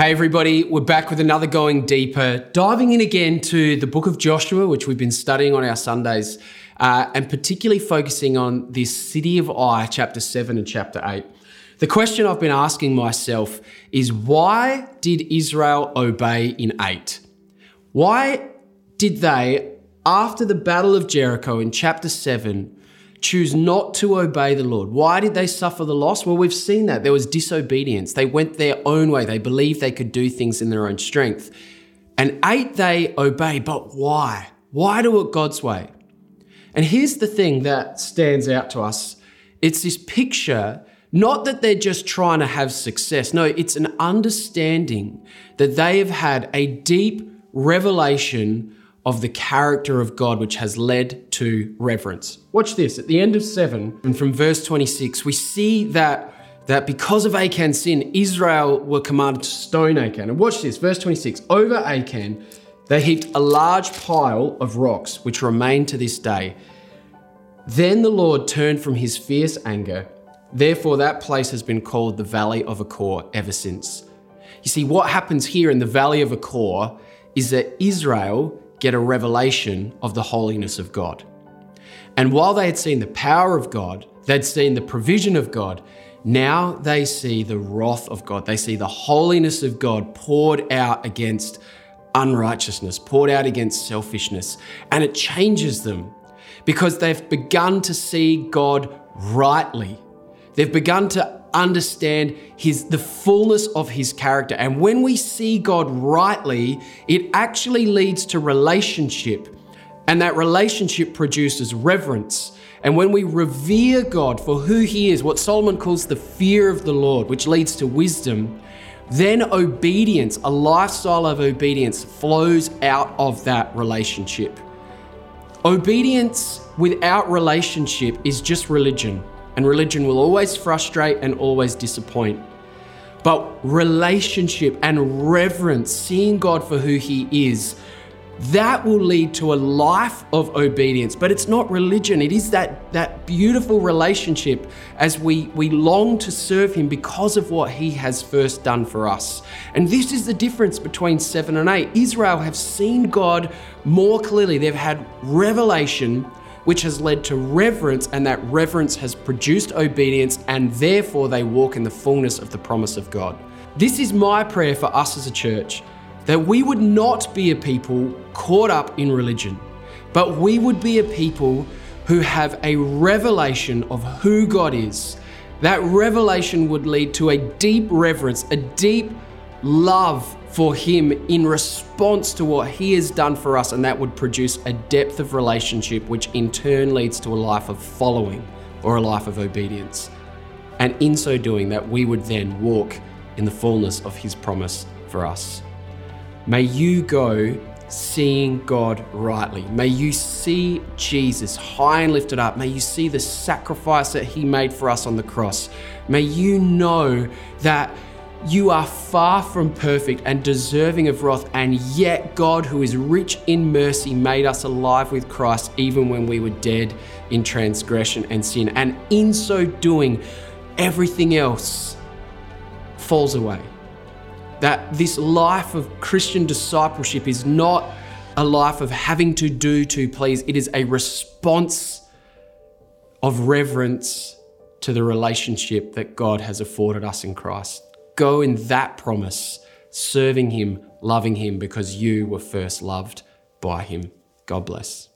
Hey, everybody, we're back with another Going Deeper, diving in again to the book of Joshua, which we've been studying on our Sundays, uh, and particularly focusing on this city of Ai, chapter 7 and chapter 8. The question I've been asking myself is why did Israel obey in 8? Why did they, after the Battle of Jericho in chapter 7, choose not to obey the Lord. Why did they suffer the loss? Well, we've seen that. There was disobedience. They went their own way. They believed they could do things in their own strength. And eight, they obey. But why? Why do it God's way? And here's the thing that stands out to us it's this picture, not that they're just trying to have success. No, it's an understanding that they have had a deep revelation of the character of God, which has led to reverence. Watch this. At the end of 7, and from verse 26, we see that, that because of Achan's sin, Israel were commanded to stone Achan. And watch this, verse 26. Over Achan, they heaped a large pile of rocks, which remain to this day. Then the Lord turned from his fierce anger. Therefore, that place has been called the Valley of Achor ever since. You see, what happens here in the Valley of Achor is that Israel get a revelation of the holiness of God. And while they had seen the power of God, they'd seen the provision of God, now they see the wrath of God. They see the holiness of God poured out against unrighteousness, poured out against selfishness. And it changes them because they've begun to see God rightly. They've begun to understand his the fullness of his character. And when we see God rightly, it actually leads to relationship. And that relationship produces reverence. And when we revere God for who he is, what Solomon calls the fear of the Lord, which leads to wisdom, then obedience, a lifestyle of obedience, flows out of that relationship. Obedience without relationship is just religion and religion will always frustrate and always disappoint. But relationship and reverence, seeing God for who He is, that will lead to a life of obedience. But it's not religion, it is that, that beautiful relationship as we, we long to serve Him because of what He has first done for us. And this is the difference between 7 and 8. Israel have seen God more clearly, they've had revelation which has led to reverence, and that reverence has produced obedience, and therefore they walk in the fullness of the promise of God. This is my prayer for us as a church that we would not be a people caught up in religion, but we would be a people who have a revelation of who God is. That revelation would lead to a deep reverence, a deep love for Him in response to what He has done for us, and that would produce a depth of relationship, which in turn leads to a life of following or a life of obedience. And in so doing, that we would then walk in the fullness of His promise for us. May you go seeing God rightly. May you see Jesus high and lifted up. May you see the sacrifice that He made for us on the cross. May you know that you are far from perfect and deserving of wrath, and yet God, who is rich in mercy, made us alive with Christ even when we were dead in transgression and sin. And in so doing, everything else falls away. That this life of Christian discipleship is not a life of having to do to please, it is a response of reverence to the relationship that God has afforded us in Christ go in that promise, serving Him, loving Him, because you were first loved by Him. God bless.